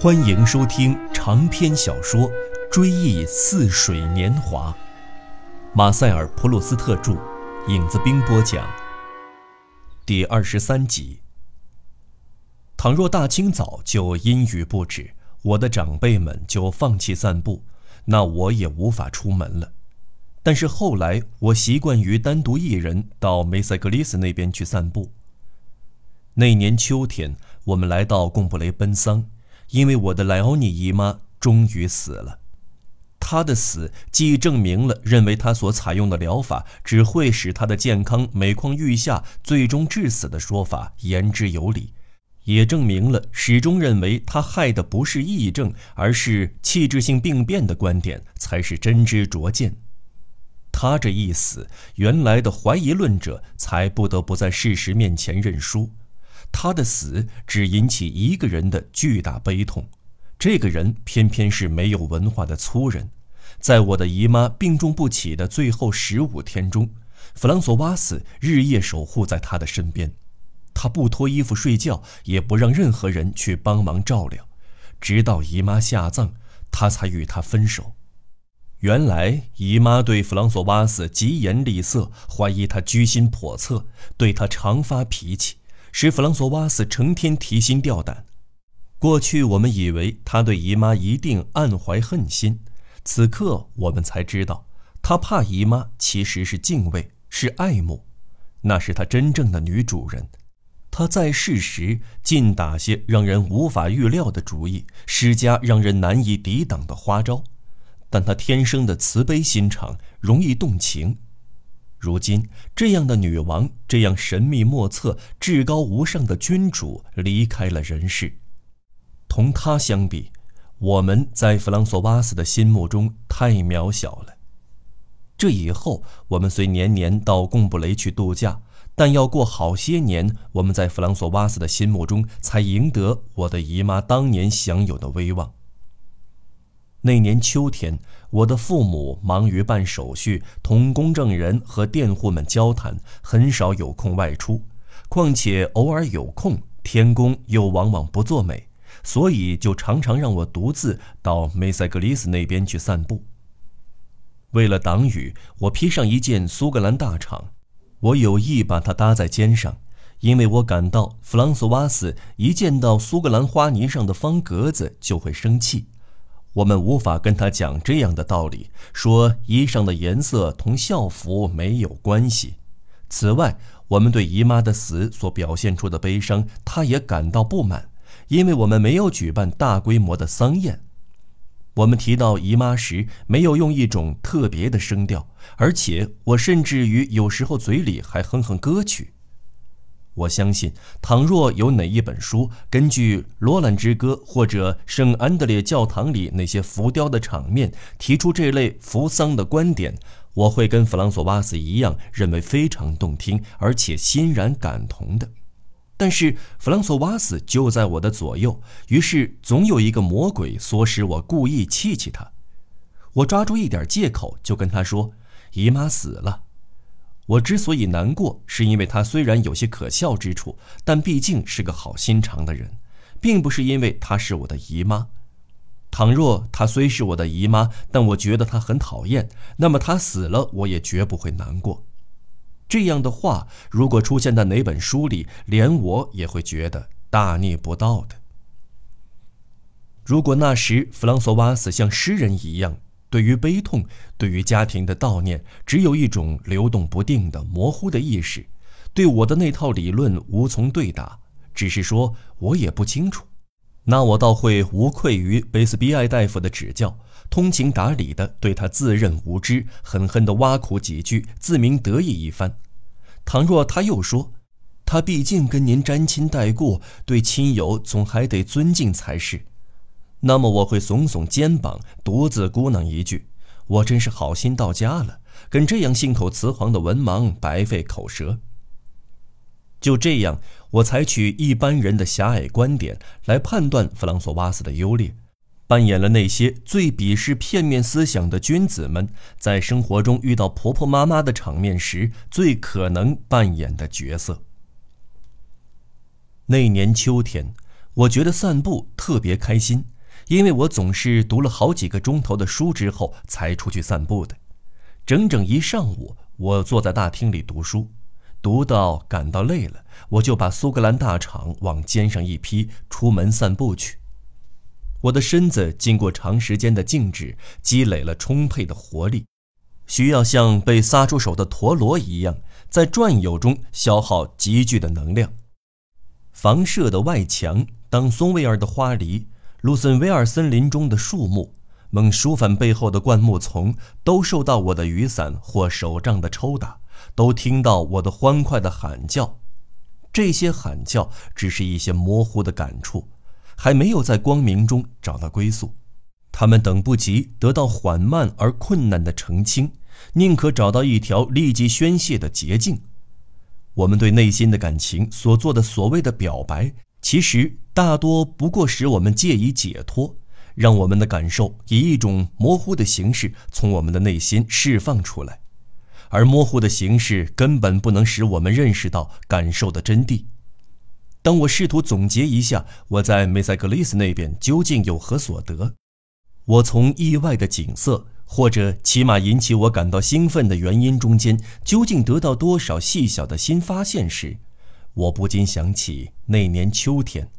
欢迎收听长篇小说《追忆似水年华》，马塞尔·普鲁斯特著，影子兵播讲。第二十三集。倘若大清早就阴雨不止，我的长辈们就放弃散步，那我也无法出门了。但是后来，我习惯于单独一人到梅塞格里斯那边去散步。那年秋天，我们来到贡布雷奔桑。因为我的莱奥尼姨妈终于死了，她的死既证明了认为她所采用的疗法只会使她的健康每况愈下，最终致死的说法言之有理，也证明了始终认为她害的不是癔症，而是器质性病变的观点才是真知灼见。她这一死，原来的怀疑论者才不得不在事实面前认输。他的死只引起一个人的巨大悲痛，这个人偏偏是没有文化的粗人。在我的姨妈病重不起的最后十五天中，弗朗索瓦斯日夜守护在她的身边，他不脱衣服睡觉，也不让任何人去帮忙照料，直到姨妈下葬，他才与她分手。原来姨妈对弗朗索瓦斯疾言厉色，怀疑他居心叵测，对他常发脾气。使弗朗索瓦斯成天提心吊胆。过去我们以为他对姨妈一定暗怀恨心，此刻我们才知道，他怕姨妈其实是敬畏，是爱慕。那是他真正的女主人。他在世时尽打些让人无法预料的主意，施加让人难以抵挡的花招。但他天生的慈悲心肠，容易动情。如今，这样的女王，这样神秘莫测、至高无上的君主离开了人世。同她相比，我们在弗朗索瓦斯的心目中太渺小了。这以后，我们虽年年到贡布雷去度假，但要过好些年，我们在弗朗索瓦斯的心目中才赢得我的姨妈当年享有的威望。那年秋天，我的父母忙于办手续，同公证人和佃户们交谈，很少有空外出。况且偶尔有空，天公又往往不作美，所以就常常让我独自到梅塞格里斯那边去散步。为了挡雨，我披上一件苏格兰大氅，我有意把它搭在肩上，因为我感到弗朗索瓦斯一见到苏格兰花呢上的方格子就会生气。我们无法跟他讲这样的道理，说衣裳的颜色同校服没有关系。此外，我们对姨妈的死所表现出的悲伤，他也感到不满，因为我们没有举办大规模的丧宴。我们提到姨妈时，没有用一种特别的声调，而且我甚至于有时候嘴里还哼哼歌曲。我相信，倘若有哪一本书根据《罗兰之歌》或者圣安德烈教堂里那些浮雕的场面提出这类扶桑的观点，我会跟弗朗索瓦斯一样认为非常动听，而且欣然感同的。但是弗朗索瓦斯就在我的左右，于是总有一个魔鬼唆使我故意气气他。我抓住一点借口就跟他说：“姨妈死了。”我之所以难过，是因为他虽然有些可笑之处，但毕竟是个好心肠的人，并不是因为她是我的姨妈。倘若她虽是我的姨妈，但我觉得她很讨厌，那么她死了，我也绝不会难过。这样的话，如果出现在哪本书里，连我也会觉得大逆不道的。如果那时弗朗索瓦斯像诗人一样。对于悲痛，对于家庭的悼念，只有一种流动不定的模糊的意识，对我的那套理论无从对答，只是说我也不清楚。那我倒会无愧于贝斯比埃大夫的指教，通情达理地对他自认无知，狠狠地挖苦几句，自鸣得意一番。倘若他又说，他毕竟跟您沾亲带故，对亲友总还得尊敬才是。那么我会耸耸肩膀，独自咕囔一句：“我真是好心到家了，跟这样信口雌黄的文盲白费口舌。”就这样，我采取一般人的狭隘观点来判断弗朗索瓦斯的优劣，扮演了那些最鄙视片面思想的君子们在生活中遇到婆婆妈妈的场面时最可能扮演的角色。那年秋天。我觉得散步特别开心，因为我总是读了好几个钟头的书之后才出去散步的。整整一上午，我坐在大厅里读书，读到感到累了，我就把苏格兰大氅往肩上一披，出门散步去。我的身子经过长时间的静止，积累了充沛的活力，需要像被撒出手的陀螺一样，在转悠中消耗急剧的能量。房舍的外墙。当松威尔的花梨、卢森维尔森林中的树木、蒙舒凡背后的灌木丛都受到我的雨伞或手杖的抽打，都听到我的欢快的喊叫。这些喊叫只是一些模糊的感触，还没有在光明中找到归宿。他们等不及得到缓慢而困难的澄清，宁可找到一条立即宣泄的捷径。我们对内心的感情所做的所谓的表白。其实大多不过使我们借以解脱，让我们的感受以一种模糊的形式从我们的内心释放出来，而模糊的形式根本不能使我们认识到感受的真谛。当我试图总结一下我在梅塞格利斯那边究竟有何所得，我从意外的景色或者起码引起我感到兴奋的原因中间究竟得到多少细小的新发现时，我不禁想起那年秋天，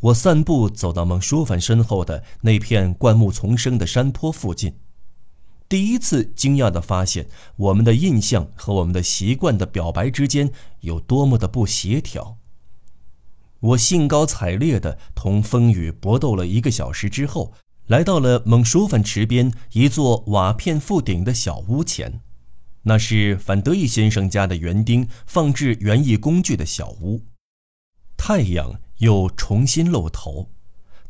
我散步走到孟舒凡身后的那片灌木丛生的山坡附近，第一次惊讶地发现我们的印象和我们的习惯的表白之间有多么的不协调。我兴高采烈地同风雨搏斗了一个小时之后，来到了孟舒凡池边一座瓦片覆顶的小屋前。那是范德义先生家的园丁放置园艺工具的小屋。太阳又重新露头，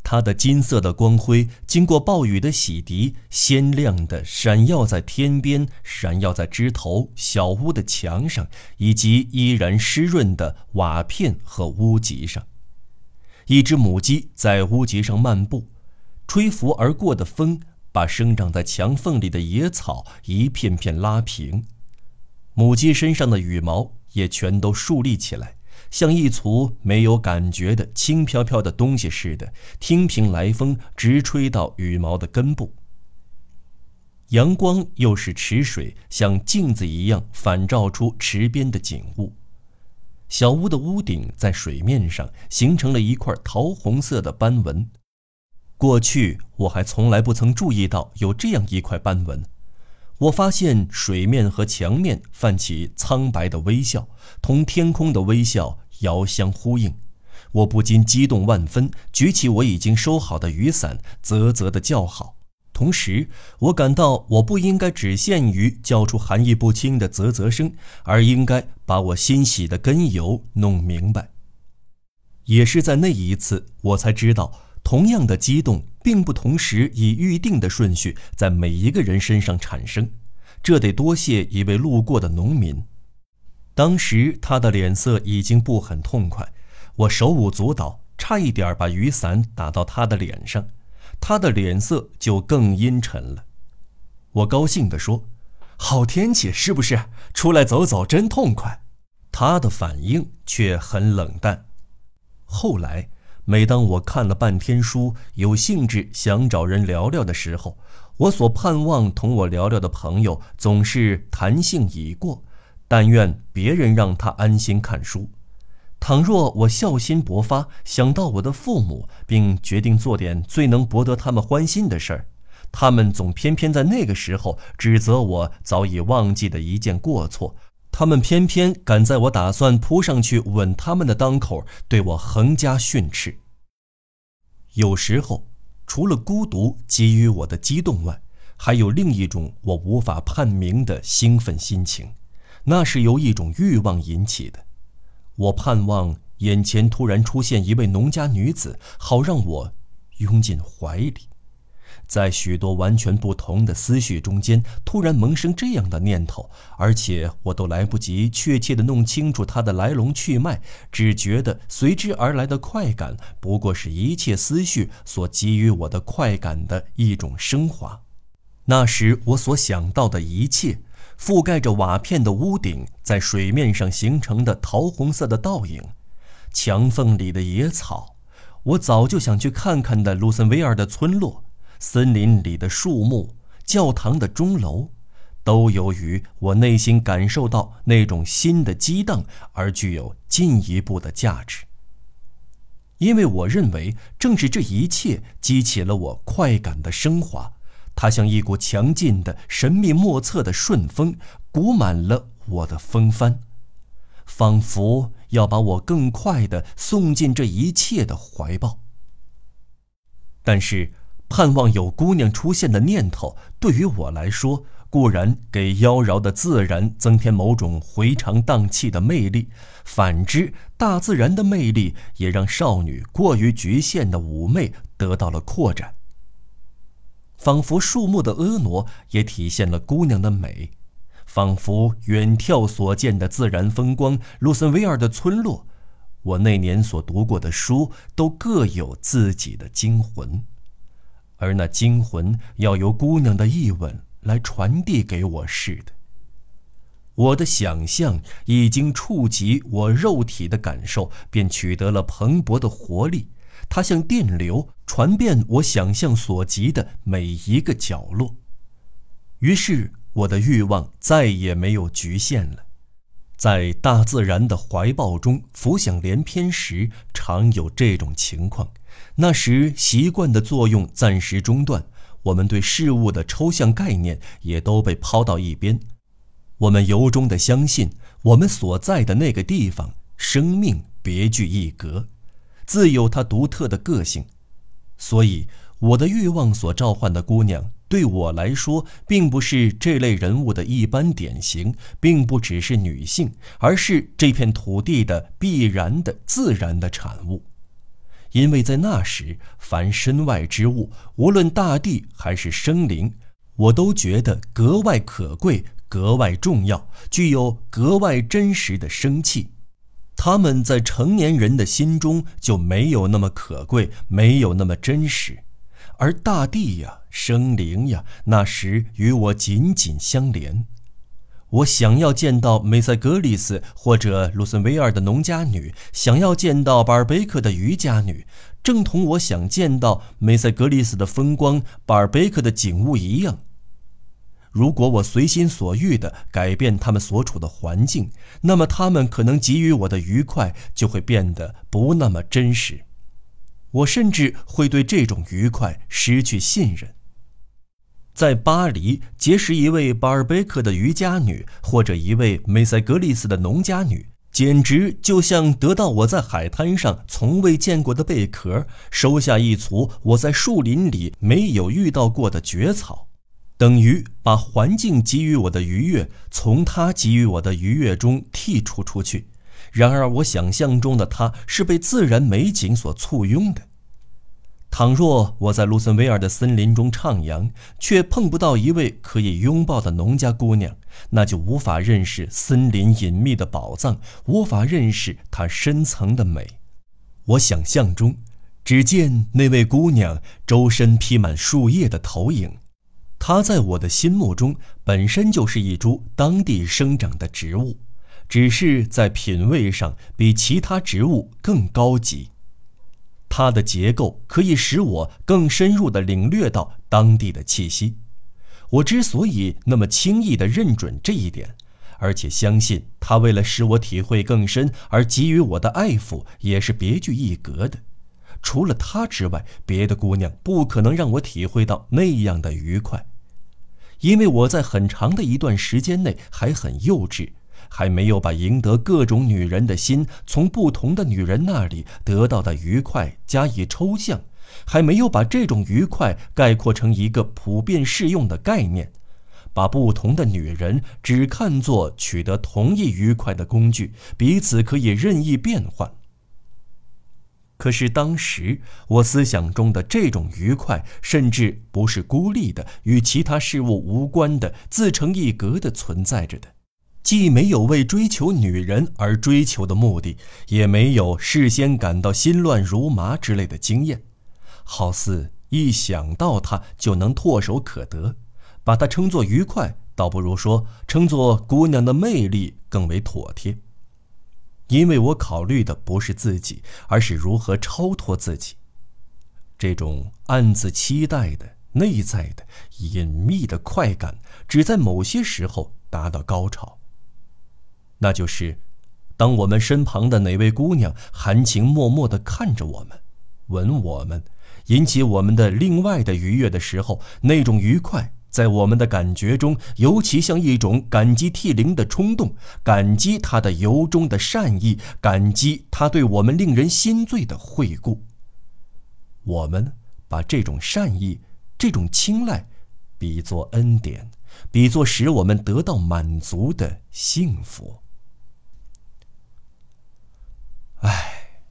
它的金色的光辉经过暴雨的洗涤，鲜亮的闪耀在天边，闪耀在枝头、小屋的墙上，以及依然湿润的瓦片和屋脊上。一只母鸡在屋脊上漫步，吹拂而过的风。把生长在墙缝里的野草一片片拉平，母鸡身上的羽毛也全都竖立起来，像一簇没有感觉的轻飘飘的东西似的，听凭来风直吹到羽毛的根部。阳光又使池水像镜子一样反照出池边的景物，小屋的屋顶在水面上形成了一块桃红色的斑纹。过去我还从来不曾注意到有这样一块斑纹。我发现水面和墙面泛起苍白的微笑，同天空的微笑遥相呼应。我不禁激动万分，举起我已经收好的雨伞，啧啧地叫好。同时，我感到我不应该只限于叫出含义不清的啧啧声，而应该把我欣喜的根由弄明白。也是在那一次，我才知道。同样的激动，并不同时以预定的顺序在每一个人身上产生，这得多谢一位路过的农民。当时他的脸色已经不很痛快，我手舞足蹈，差一点把雨伞打到他的脸上，他的脸色就更阴沉了。我高兴地说：“好天气是不是？出来走走真痛快。”他的反应却很冷淡。后来。每当我看了半天书，有兴致想找人聊聊的时候，我所盼望同我聊聊的朋友总是谈性已过，但愿别人让他安心看书。倘若我孝心勃发，想到我的父母，并决定做点最能博得他们欢心的事儿，他们总偏偏在那个时候指责我早已忘记的一件过错。他们偏偏敢在我打算扑上去吻他们的当口，对我横加训斥。有时候，除了孤独给予我的激动外，还有另一种我无法判明的兴奋心情，那是由一种欲望引起的。我盼望眼前突然出现一位农家女子，好让我拥进怀里。在许多完全不同的思绪中间，突然萌生这样的念头，而且我都来不及确切地弄清楚它的来龙去脉，只觉得随之而来的快感，不过是一切思绪所给予我的快感的一种升华。那时我所想到的一切，覆盖着瓦片的屋顶，在水面上形成的桃红色的倒影，墙缝里的野草。我早就想去看看的卢森维尔的村落、森林里的树木、教堂的钟楼，都由于我内心感受到那种新的激荡而具有进一步的价值。因为我认为，正是这一切激起了我快感的升华，它像一股强劲的、神秘莫测的顺风，鼓满了我的风帆。仿佛要把我更快地送进这一切的怀抱。但是，盼望有姑娘出现的念头，对于我来说，固然给妖娆的自然增添某种回肠荡气的魅力；反之，大自然的魅力也让少女过于局限的妩媚得到了扩展。仿佛树木的婀娜也体现了姑娘的美。仿佛远眺所见的自然风光，卢森维尔的村落，我那年所读过的书，都各有自己的精魂，而那精魂要由姑娘的一吻来传递给我似的。我的想象已经触及我肉体的感受，便取得了蓬勃的活力，它像电流传遍我想象所及的每一个角落，于是。我的欲望再也没有局限了，在大自然的怀抱中浮想联翩时，常有这种情况。那时习惯的作用暂时中断，我们对事物的抽象概念也都被抛到一边。我们由衷的相信，我们所在的那个地方，生命别具一格，自有它独特的个性。所以，我的欲望所召唤的姑娘。对我来说，并不是这类人物的一般典型，并不只是女性，而是这片土地的必然的自然的产物。因为在那时，凡身外之物，无论大地还是生灵，我都觉得格外可贵、格外重要，具有格外真实的生气。他们在成年人的心中就没有那么可贵，没有那么真实。而大地呀，生灵呀，那时与我紧紧相连。我想要见到梅塞格里斯或者卢森维尔的农家女，想要见到巴尔贝克的渔家女，正同我想见到梅塞格里斯的风光、巴尔贝克的景物一样。如果我随心所欲地改变他们所处的环境，那么他们可能给予我的愉快就会变得不那么真实。我甚至会对这种愉快失去信任。在巴黎结识一位巴尔贝克的渔家女，或者一位梅塞格里斯的农家女，简直就像得到我在海滩上从未见过的贝壳，收下一簇我在树林里没有遇到过的蕨草，等于把环境给予我的愉悦从他给予我的愉悦中剔除出去。然而，我想象中的他是被自然美景所簇拥的。倘若我在卢森维尔的森林中徜徉，却碰不到一位可以拥抱的农家姑娘，那就无法认识森林隐秘的宝藏，无法认识它深层的美。我想象中，只见那位姑娘周身披满树叶的投影，她在我的心目中本身就是一株当地生长的植物。只是在品味上比其他植物更高级，它的结构可以使我更深入地领略到当地的气息。我之所以那么轻易地认准这一点，而且相信他为了使我体会更深而给予我的爱抚也是别具一格的。除了他之外，别的姑娘不可能让我体会到那样的愉快，因为我在很长的一段时间内还很幼稚。还没有把赢得各种女人的心，从不同的女人那里得到的愉快加以抽象，还没有把这种愉快概括成一个普遍适用的概念，把不同的女人只看作取得同一愉快的工具，彼此可以任意变换。可是当时我思想中的这种愉快，甚至不是孤立的、与其他事物无关的、自成一格的存在着的。既没有为追求女人而追求的目的，也没有事先感到心乱如麻之类的经验，好似一想到她就能唾手可得，把她称作愉快，倒不如说称作姑娘的魅力更为妥帖。因为我考虑的不是自己，而是如何超脱自己。这种暗自期待的、内在的、隐秘的快感，只在某些时候达到高潮。那就是，当我们身旁的哪位姑娘含情脉脉地看着我们，吻我们，引起我们的另外的愉悦的时候，那种愉快在我们的感觉中，尤其像一种感激涕零的冲动，感激他的由衷的善意，感激他对我们令人心醉的惠顾。我们把这种善意、这种青睐，比作恩典，比作使我们得到满足的幸福。唉，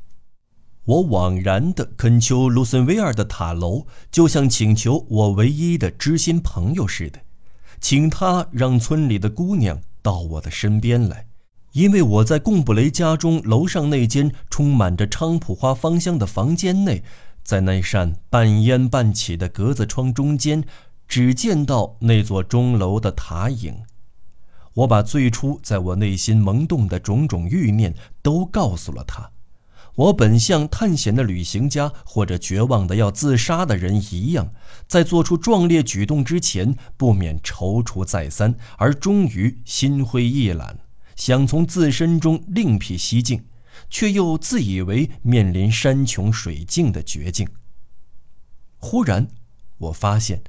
我枉然的恳求卢森威尔的塔楼，就像请求我唯一的知心朋友似的，请他让村里的姑娘到我的身边来，因为我在贡布雷家中楼上那间充满着菖蒲花芳香的房间内。在那扇半烟半起的格子窗中间，只见到那座钟楼的塔影。我把最初在我内心萌动的种种欲念都告诉了他。我本像探险的旅行家或者绝望的要自杀的人一样，在做出壮烈举动之前，不免踌躇再三，而终于心灰意懒，想从自身中另辟蹊径。却又自以为面临山穷水尽的绝境。忽然，我发现，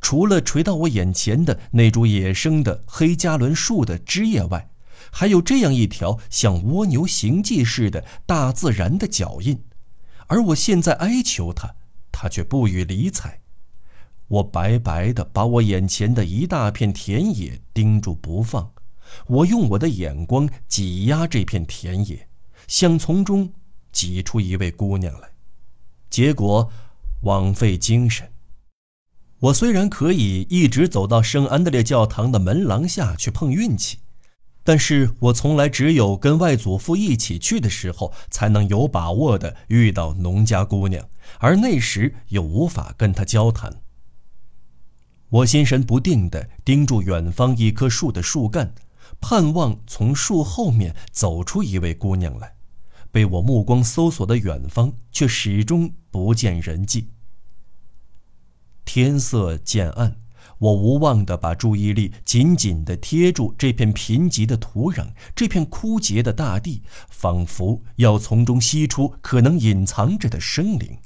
除了垂到我眼前的那株野生的黑加仑树的枝叶外，还有这样一条像蜗牛行迹似的大自然的脚印。而我现在哀求它，他却不予理睬。我白白的把我眼前的一大片田野盯住不放，我用我的眼光挤压这片田野。想从中挤出一位姑娘来，结果枉费精神。我虽然可以一直走到圣安德烈教堂的门廊下去碰运气，但是我从来只有跟外祖父一起去的时候，才能有把握的遇到农家姑娘，而那时又无法跟她交谈。我心神不定地盯住远方一棵树的树干，盼望从树后面走出一位姑娘来。被我目光搜索的远方，却始终不见人迹。天色渐暗，我无望地把注意力紧紧地贴住这片贫瘠的土壤，这片枯竭的大地，仿佛要从中吸出可能隐藏着的生灵。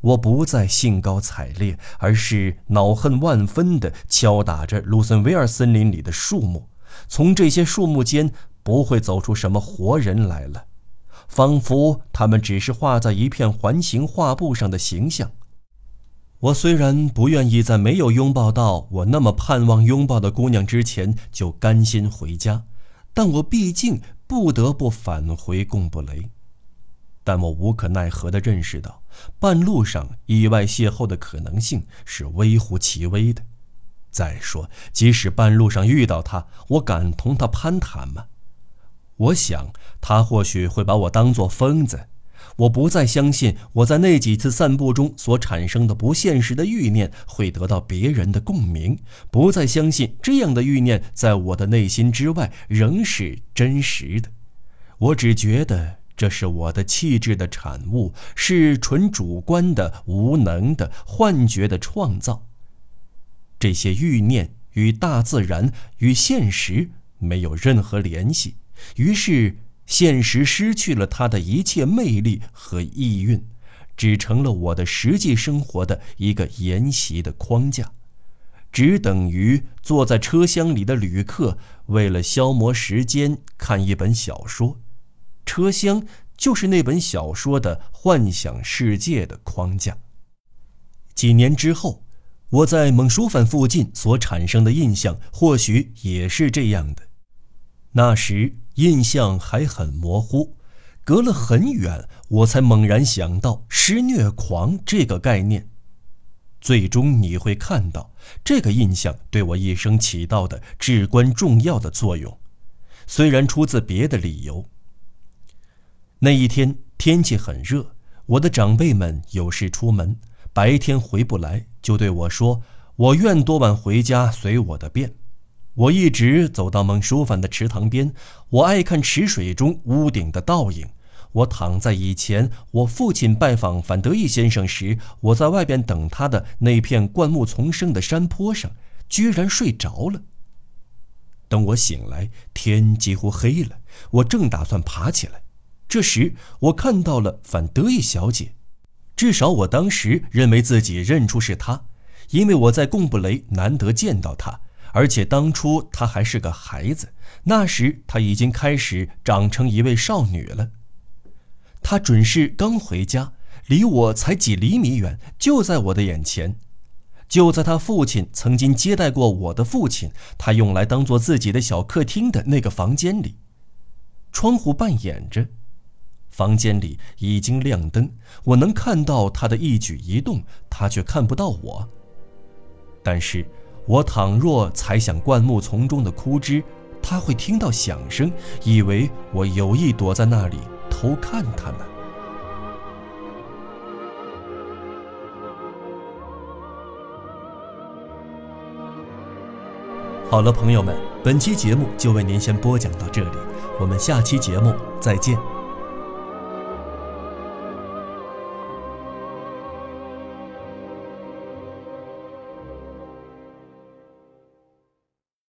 我不再兴高采烈，而是恼恨万分地敲打着卢森维尔森林里的树木，从这些树木间。不会走出什么活人来了，仿佛他们只是画在一片环形画布上的形象。我虽然不愿意在没有拥抱到我那么盼望拥抱的姑娘之前就甘心回家，但我毕竟不得不返回贡布雷。但我无可奈何地认识到，半路上意外邂逅的可能性是微乎其微的。再说，即使半路上遇到他，我敢同他攀谈吗？我想，他或许会把我当作疯子。我不再相信我在那几次散步中所产生的不现实的欲念会得到别人的共鸣，不再相信这样的欲念在我的内心之外仍是真实的。我只觉得这是我的气质的产物，是纯主观的、无能的、幻觉的创造。这些欲念与大自然、与现实没有任何联系。于是，现实失去了它的一切魅力和意蕴，只成了我的实际生活的一个沿袭的框架，只等于坐在车厢里的旅客为了消磨时间看一本小说，车厢就是那本小说的幻想世界的框架。几年之后，我在蒙舒凡附近所产生的印象，或许也是这样的。那时。印象还很模糊，隔了很远，我才猛然想到“施虐狂”这个概念。最终你会看到，这个印象对我一生起到的至关重要的作用，虽然出自别的理由。那一天天气很热，我的长辈们有事出门，白天回不来，就对我说：“我愿多晚回家，随我的便。”我一直走到孟书凡的池塘边，我爱看池水中屋顶的倒影。我躺在以前我父亲拜访范德义先生时，我在外边等他的那片灌木丛生的山坡上，居然睡着了。等我醒来，天几乎黑了，我正打算爬起来，这时我看到了范德义小姐，至少我当时认为自己认出是她，因为我在贡布雷难得见到她，而且当初她还是个孩子，那时她已经开始长成一位少女了。他准是刚回家，离我才几厘米远，就在我的眼前，就在他父亲曾经接待过我的父亲，他用来当做自己的小客厅的那个房间里。窗户半掩着，房间里已经亮灯，我能看到他的一举一动，他却看不到我。但是，我倘若踩响灌木丛中的枯枝，他会听到响声，以为我有意躲在那里。偷看他呢。好了，朋友们，本期节目就为您先播讲到这里，我们下期节目再见。